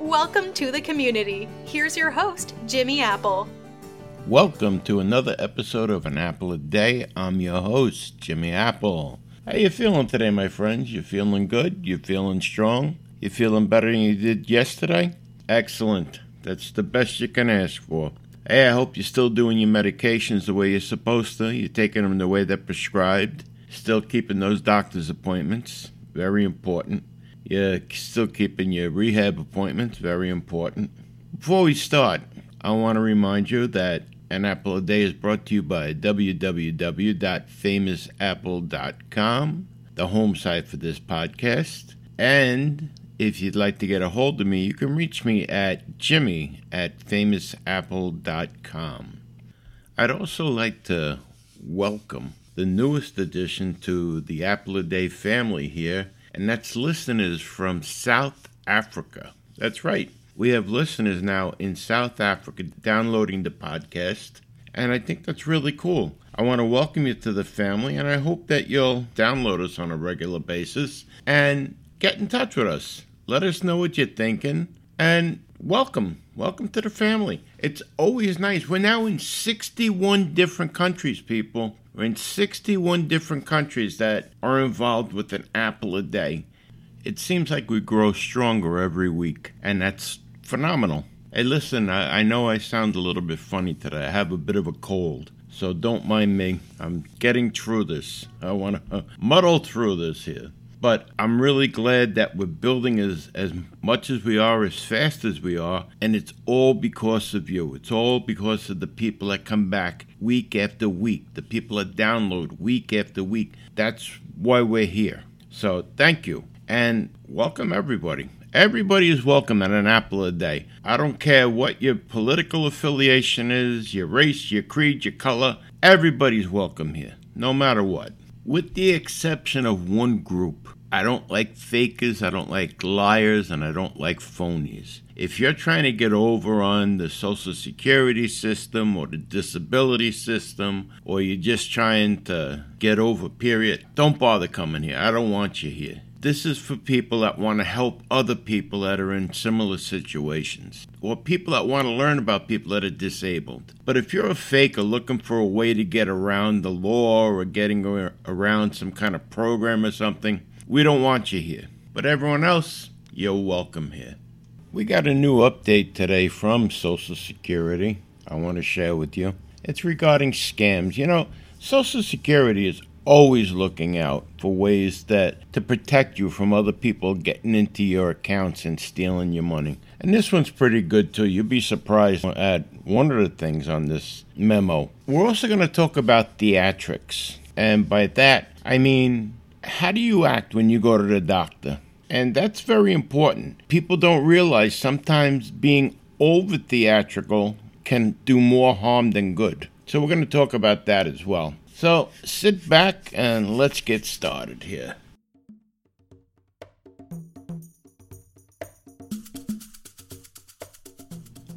Welcome to the community. Here's your host, Jimmy Apple. Welcome to another episode of An Apple a Day. I'm your host, Jimmy Apple. How you feeling today, my friends? You feeling good? You feeling strong? You feeling better than you did yesterday? Excellent. That's the best you can ask for. Hey, I hope you're still doing your medications the way you're supposed to. You're taking them the way they're prescribed. Still keeping those doctor's appointments. Very important. You're still keeping your rehab appointments. Very important. Before we start, I want to remind you that An Apple a Day is brought to you by www.famousapple.com, the home site for this podcast. And if you'd like to get a hold of me, you can reach me at jimmy at famousapple.com. I'd also like to welcome the newest addition to the Apple a Day family here, and that's listeners from South Africa. That's right. We have listeners now in South Africa downloading the podcast, and I think that's really cool. I want to welcome you to the family, and I hope that you'll download us on a regular basis and get in touch with us. Let us know what you're thinking, and welcome. Welcome to the family. It's always nice. We're now in 61 different countries, people. We're in 61 different countries that are involved with an apple a day. It seems like we grow stronger every week, and that's phenomenal. Hey, listen, I, I know I sound a little bit funny today. I have a bit of a cold, so don't mind me. I'm getting through this. I want to uh, muddle through this here. But I'm really glad that we're building as, as much as we are, as fast as we are, and it's all because of you. It's all because of the people that come back week after week, the people that download week after week. That's why we're here. So thank you, and welcome everybody. Everybody is welcome at an apple a day. I don't care what your political affiliation is, your race, your creed, your color. Everybody's welcome here, no matter what. With the exception of one group. I don't like fakers, I don't like liars, and I don't like phonies. If you're trying to get over on the Social Security system or the disability system, or you're just trying to get over, period, don't bother coming here. I don't want you here. This is for people that want to help other people that are in similar situations, or people that want to learn about people that are disabled. But if you're a faker looking for a way to get around the law or getting around some kind of program or something, we don't want you here. But everyone else, you're welcome here. We got a new update today from Social Security I want to share with you. It's regarding scams. You know, Social Security is always looking out for ways that to protect you from other people getting into your accounts and stealing your money. And this one's pretty good too. You'll be surprised at one of the things on this memo. We're also going to talk about theatrics. And by that, I mean, how do you act when you go to the doctor? And that's very important. People don't realize sometimes being over theatrical can do more harm than good. So we're going to talk about that as well. So sit back and let's get started here.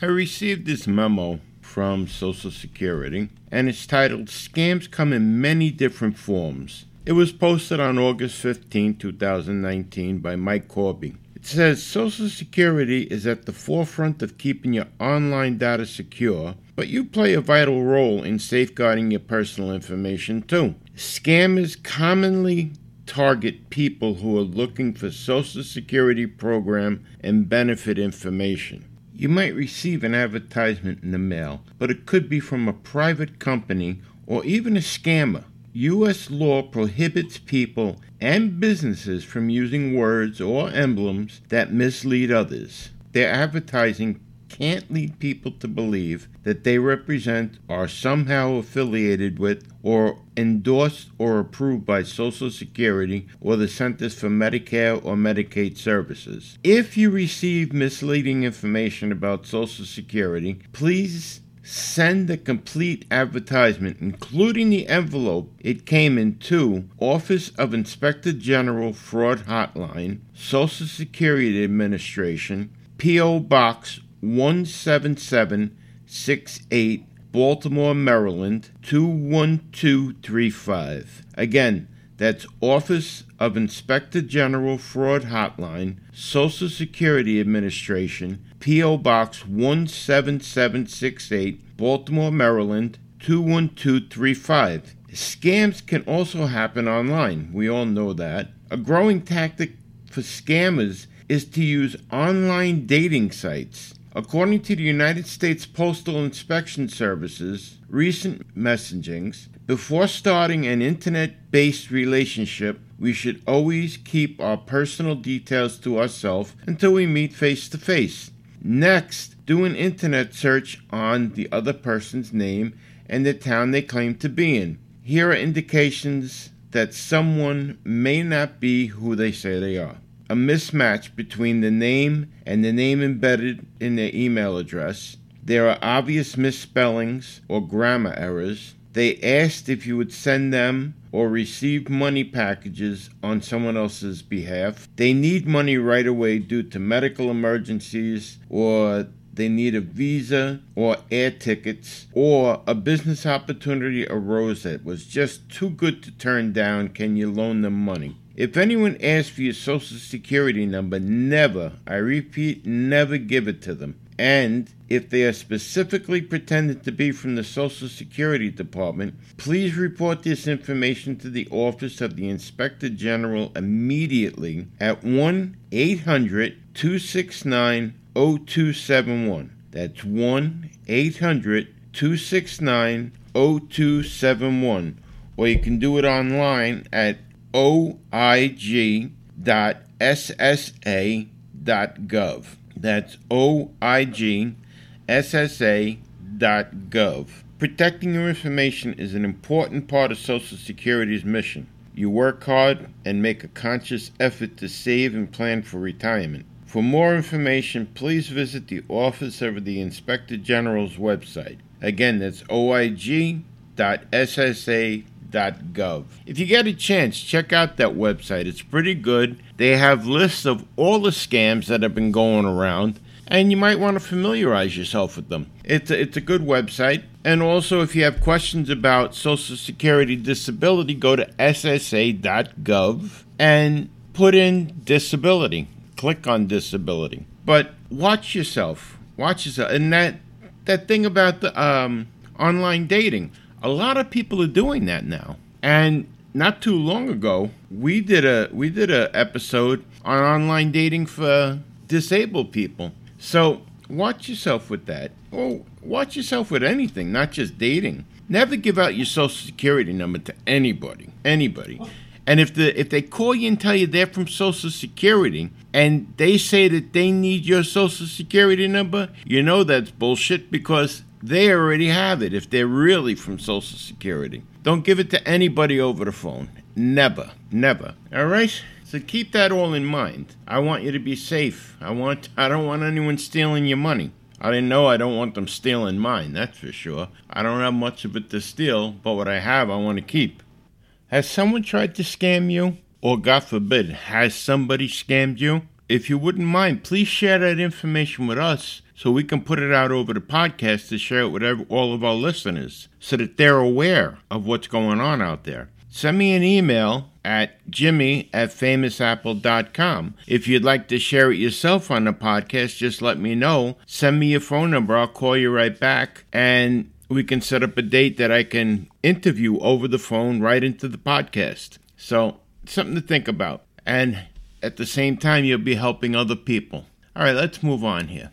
I received this memo from Social Security and it's titled Scams Come in Many Different Forms. It was posted on August 15, 2019 by Mike Korbey. It says Social Security is at the forefront of keeping your online data secure, but you play a vital role in safeguarding your personal information too. Scammers commonly target people who are looking for Social Security program and benefit information. You might receive an advertisement in the mail, but it could be from a private company or even a scammer. U.S. law prohibits people and businesses from using words or emblems that mislead others. Their advertising can't lead people to believe that they represent, are somehow affiliated with, or endorsed or approved by Social Security or the Centers for Medicare or Medicaid Services. If you receive misleading information about Social Security, please send the complete advertisement, including the envelope it came in, to Office of Inspector General Fraud Hotline, Social Security Administration, P.O. Box 17768, Baltimore, Maryland 21235. Again, that's Office of Inspector General Fraud Hotline, Social Security Administration, P.O. Box 17768, Baltimore, Maryland 21235. Scams can also happen online. We all know that. A growing tactic for scammers is to use online dating sites. According to the United States Postal Inspection Service's recent messagings, before starting an internet based relationship, we should always keep our personal details to ourselves until we meet face to face. Next, do an internet search on the other person's name and the town they claim to be in. Here are indications that someone may not be who they say they are a mismatch between the name and the name embedded in their email address. There are obvious misspellings or grammar errors. They asked if you would send them or receive money packages on someone else's behalf. They need money right away due to medical emergencies or they need a visa or air tickets or a business opportunity arose that was just too good to turn down. Can you loan them money? If anyone asks for your social security number, never, I repeat, never give it to them. And if they are specifically pretended to be from the Social Security Department, please report this information to the Office of the Inspector General immediately at 1 800 269 0271. That's 1 800 269 0271. Or you can do it online at oig.ssa.gov. That's oig.ssa.gov. Protecting your information is an important part of Social Security's mission. You work hard and make a conscious effort to save and plan for retirement. For more information, please visit the Office of the Inspector General's website. Again, that's oig.ssa.gov gov. If you get a chance, check out that website. It's pretty good. They have lists of all the scams that have been going around, and you might want to familiarize yourself with them. It's a, it's a good website. And also, if you have questions about Social Security disability, go to ssa.gov and put in disability. Click on disability. But watch yourself. Watch yourself. And that that thing about the um, online dating. A lot of people are doing that now. And not too long ago, we did a we did a episode on online dating for disabled people. So watch yourself with that. Or watch yourself with anything, not just dating. Never give out your social security number to anybody. Anybody. And if the if they call you and tell you they're from Social Security and they say that they need your Social Security number, you know that's bullshit because they already have it if they're really from Social Security. Don't give it to anybody over the phone. Never. Never. All right? So keep that all in mind. I want you to be safe. I want I don't want anyone stealing your money. I didn't know I don't want them stealing mine, that's for sure. I don't have much of it to steal, but what I have I want to keep. Has someone tried to scam you? Or God forbid, has somebody scammed you? If you wouldn't mind, please share that information with us so we can put it out over the podcast to share it with all of our listeners so that they're aware of what's going on out there. Send me an email at jimmy at famousapple.com. If you'd like to share it yourself on the podcast, just let me know. Send me your phone number. I'll call you right back and we can set up a date that I can interview over the phone right into the podcast. So, something to think about. And at the same time, you'll be helping other people. All right, let's move on here.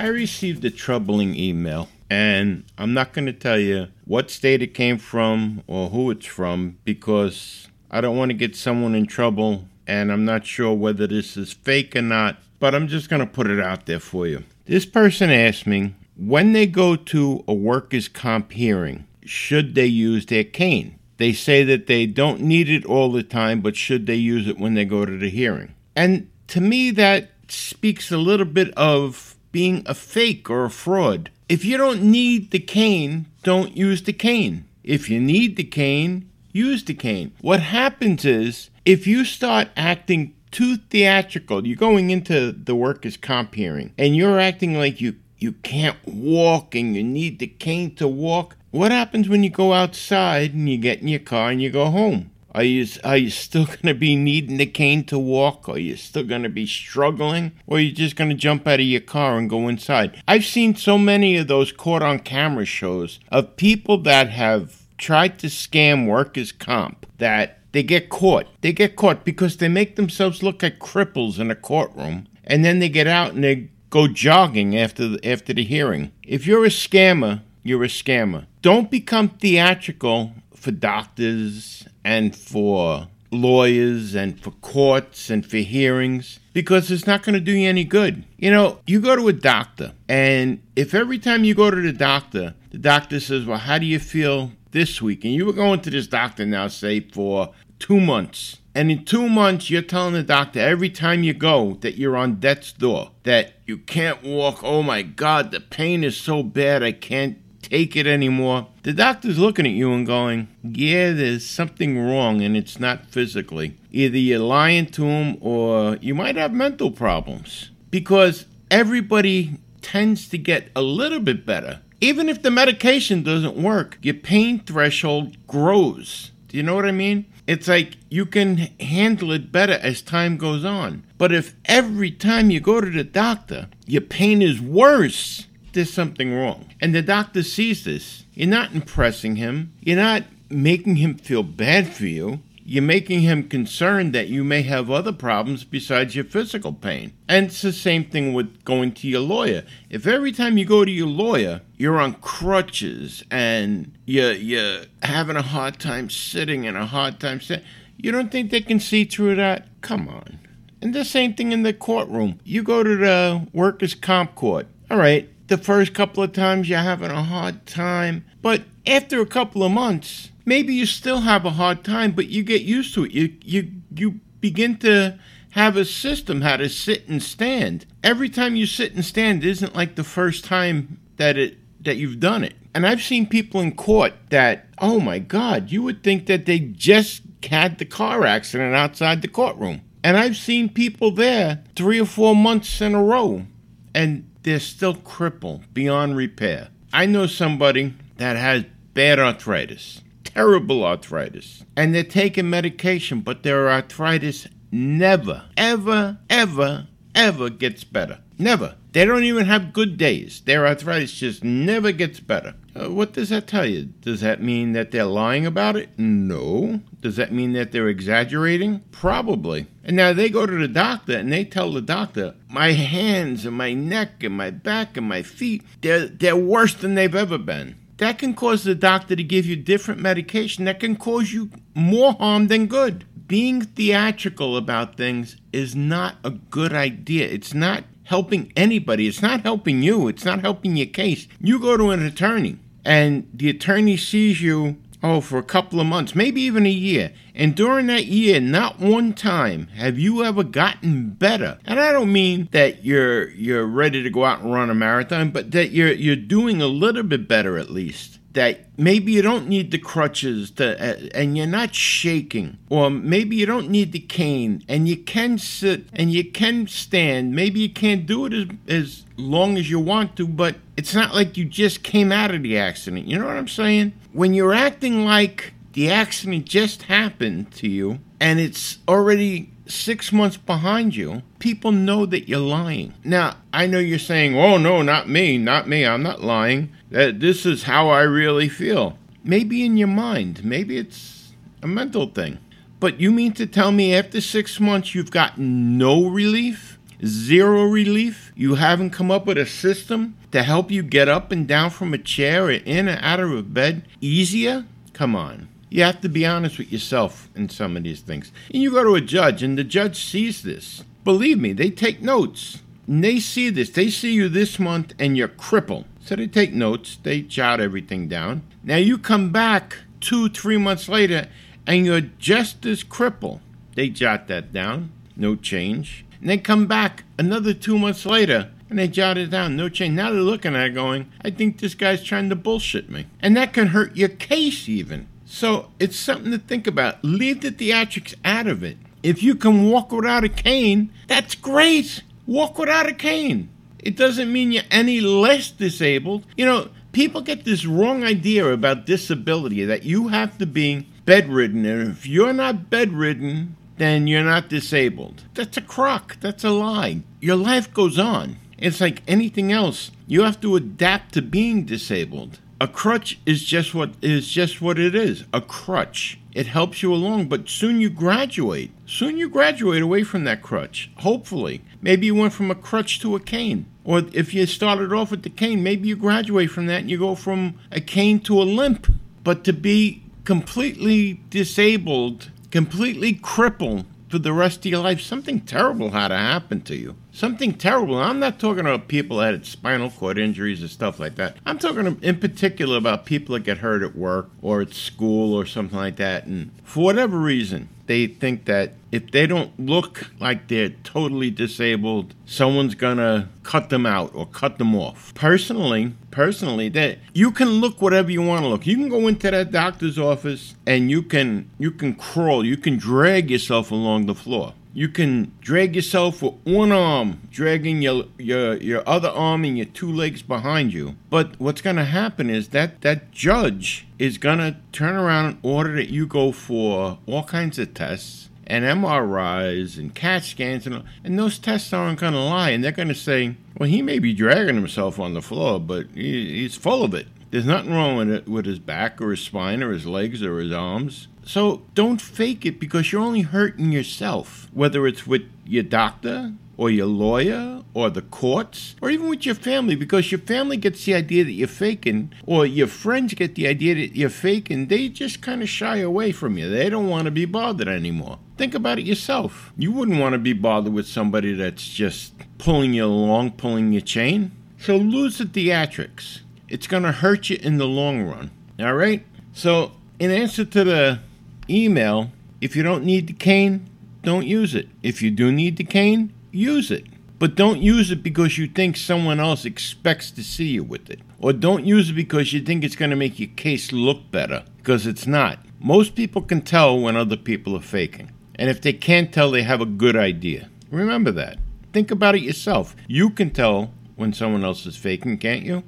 I received a troubling email, and I'm not going to tell you what state it came from or who it's from because I don't want to get someone in trouble and I'm not sure whether this is fake or not, but I'm just going to put it out there for you. This person asked me when they go to a workers' comp hearing, should they use their cane? They say that they don't need it all the time, but should they use it when they go to the hearing? And to me, that speaks a little bit of being a fake or a fraud. If you don't need the cane, don't use the cane. If you need the cane, use the cane. What happens is if you start acting too theatrical, you're going into the workers' comp hearing and you're acting like you you can't walk and you need the cane to walk. What happens when you go outside and you get in your car and you go home? Are you are you still going to be needing the cane to walk? Are you still going to be struggling? Or are you just going to jump out of your car and go inside? I've seen so many of those caught on camera shows of people that have tried to scam workers' comp that they get caught. They get caught because they make themselves look like cripples in a courtroom and then they get out and they go jogging after the, after the hearing. If you're a scammer, you're a scammer. Don't become theatrical for doctors and for lawyers and for courts and for hearings because it's not going to do you any good. You know, you go to a doctor, and if every time you go to the doctor, the doctor says, Well, how do you feel this week? And you were going to this doctor now, say, for two months. And in two months, you're telling the doctor every time you go that you're on death's door, that you can't walk. Oh my God, the pain is so bad, I can't take it anymore. The doctor's looking at you and going, Yeah, there's something wrong, and it's not physically. Either you're lying to him or you might have mental problems. Because everybody tends to get a little bit better. Even if the medication doesn't work, your pain threshold grows. Do you know what I mean? It's like you can handle it better as time goes on. But if every time you go to the doctor, your pain is worse, there's something wrong. And the doctor sees this. You're not impressing him, you're not making him feel bad for you. You're making him concerned that you may have other problems besides your physical pain. And it's the same thing with going to your lawyer. If every time you go to your lawyer, you're on crutches and you're, you're having a hard time sitting and a hard time sitting, you don't think they can see through that? Come on. And the same thing in the courtroom. You go to the workers' comp court. All right, the first couple of times you're having a hard time, but after a couple of months, maybe you still have a hard time, but you get used to it. You you you begin to have a system how to sit and stand. Every time you sit and stand isn't like the first time that it that you've done it. And I've seen people in court that, oh my God, you would think that they just had the car accident outside the courtroom. And I've seen people there three or four months in a row, and they're still crippled beyond repair. I know somebody that has bad arthritis terrible arthritis. And they're taking medication, but their arthritis never, ever, ever, ever gets better. Never. They don't even have good days. Their arthritis just never gets better. Uh, what does that tell you? Does that mean that they're lying about it? No. Does that mean that they're exaggerating? Probably. And now they go to the doctor and they tell the doctor, my hands and my neck and my back and my feet, they're, they're worse than they've ever been that can cause the doctor to give you different medication that can cause you more harm than good. Being theatrical about things is not a good idea. It's not helping anybody. It's not helping you. It's not helping your case. You go to an attorney and the attorney sees you oh, for a couple of months, maybe even a year. And during that year, not one time have you ever gotten better. And I don't mean that you're you're ready to go out and run a marathon, but that you're you're doing a little bit better at least that maybe you don't need the crutches to, uh, and you're not shaking. Or maybe you don't need the cane and you can sit and you can stand. Maybe you can't do it as, as long as you want to but it's not like you just came out of the accident. You know what i'm saying? When you're acting like the accident just happened to you and it's already six months behind you, people know that you're lying. Now, I know you're saying, oh, no, not me, not me, I'm not lying. That This is how I really feel. Maybe in your mind, maybe it's a mental thing. But you mean to tell me after six months you've got no relief? Zero relief? You haven't come up with a system to help you get up and down from a chair or in and out of a bed easier? Come on. You have to be honest with yourself in some of these things. And you go to a judge, and the judge sees this. Believe me, they take notes. And they see this. They see you this month, and you're crippled. So they take notes. They jot everything down. Now you come back two, three months later, and you're just as crippled. They jot that down. No change. And they come back another two months later, and they jot it down. No change. Now they're looking at it going, I think this guy's trying to bullshit me. And that can hurt your case even. So it's something to think about. Leave the theatrics out of it. If you can walk without a cane, that's great. Walk without a cane. It doesn't mean you're any less disabled. You know, people get this wrong idea about disability that you have to be bedridden. And if you're not bedridden, then you're not disabled. That's a crock. That's a lie. Your life goes on. It's like anything else. You have to adapt to being disabled. A crutch is just what is just what it is. A crutch. It helps you along, but soon you graduate. Soon you graduate away from that crutch. Hopefully. Maybe you went from a crutch to a cane. Or if you started off with the cane, maybe you graduate from that and you go from a cane to a limp. But to be completely disabled, completely crippled for the rest of your life, something terrible had to happen to you. Something terrible. I'm not talking about people that had spinal cord injuries and stuff like that. I'm talking in particular about people that get hurt at work or at school or something like that. And for whatever reason, they think that if they don't look like they're totally disabled, someone's gonna cut them out or cut them off. Personally, personally, that you can look whatever you want to look. You can go into that doctor's office and you can you can crawl, you can drag yourself along the floor. You can drag yourself with one arm, dragging your your your other arm and your two legs behind you. But what's going to happen is that that judge is going to turn around and order that you go for all kinds of tests and MRIs and CAT scans, and, and those tests aren't going to lie. And they're going to say, well, he may be dragging himself on the floor, but he, he's full of it. There's nothing wrong with it with his back or his spine or his legs or his arms. So don't fake it because you're only hurting yourself, whether it's with your doctor or your lawyer or the courts or even with your family because your family gets the idea that you're faking or your friends get the idea that you're faking. They just kind of shy away from you. They don't want to be bothered anymore. Think about it yourself. You wouldn't want to be bothered with somebody that's just pulling you along, pulling your chain. So lose the theatrics. It's going to hurt you in the long run. All right? So, in answer to the email, if you don't need the cane, don't use it. If you do need the cane, use it. But don't use it because you think someone else expects to see you with it. Or don't use it because you think it's going to make your case look better, because it's not. Most people can tell when other people are faking. And if they can't tell, they have a good idea. Remember that. Think about it yourself. You can tell when someone else is faking, can't you?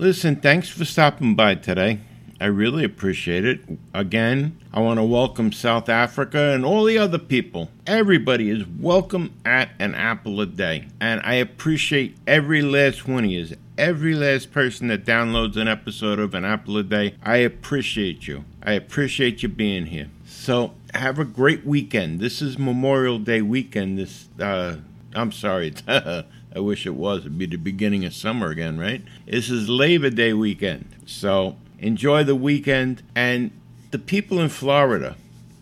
Listen, thanks for stopping by today. I really appreciate it. Again, I want to welcome South Africa and all the other people. Everybody is welcome at an apple a day. And I appreciate every last one of you. Every last person that downloads an episode of an apple a day. I appreciate you. I appreciate you being here. So have a great weekend. This is Memorial Day weekend. This uh I'm sorry. I wish it was. It'd be the beginning of summer again, right? This is Labor Day weekend. So enjoy the weekend. And the people in Florida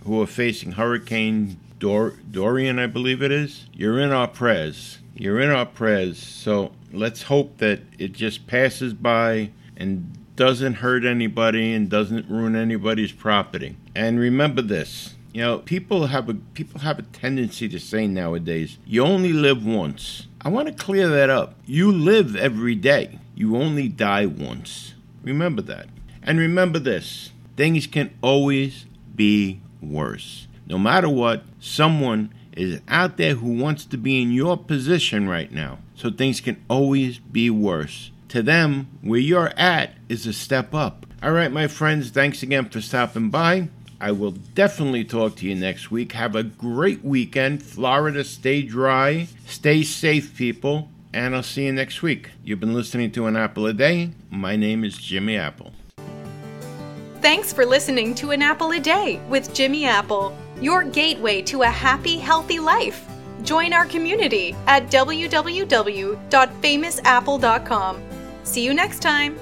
who are facing Hurricane Dor- Dorian, I believe it is, you're in our prayers. You're in our prayers. So let's hope that it just passes by and doesn't hurt anybody and doesn't ruin anybody's property. And remember this. You know, people have a people have a tendency to say nowadays, you only live once. I want to clear that up. You live every day. You only die once. Remember that. And remember this things can always be worse. No matter what, someone is out there who wants to be in your position right now. So things can always be worse. To them, where you're at is a step up. All right, my friends, thanks again for stopping by. I will definitely talk to you next week. Have a great weekend. Florida, stay dry. Stay safe, people. And I'll see you next week. You've been listening to An Apple a Day. My name is Jimmy Apple. Thanks for listening to An Apple a Day with Jimmy Apple, your gateway to a happy, healthy life. Join our community at www.famousapple.com. See you next time.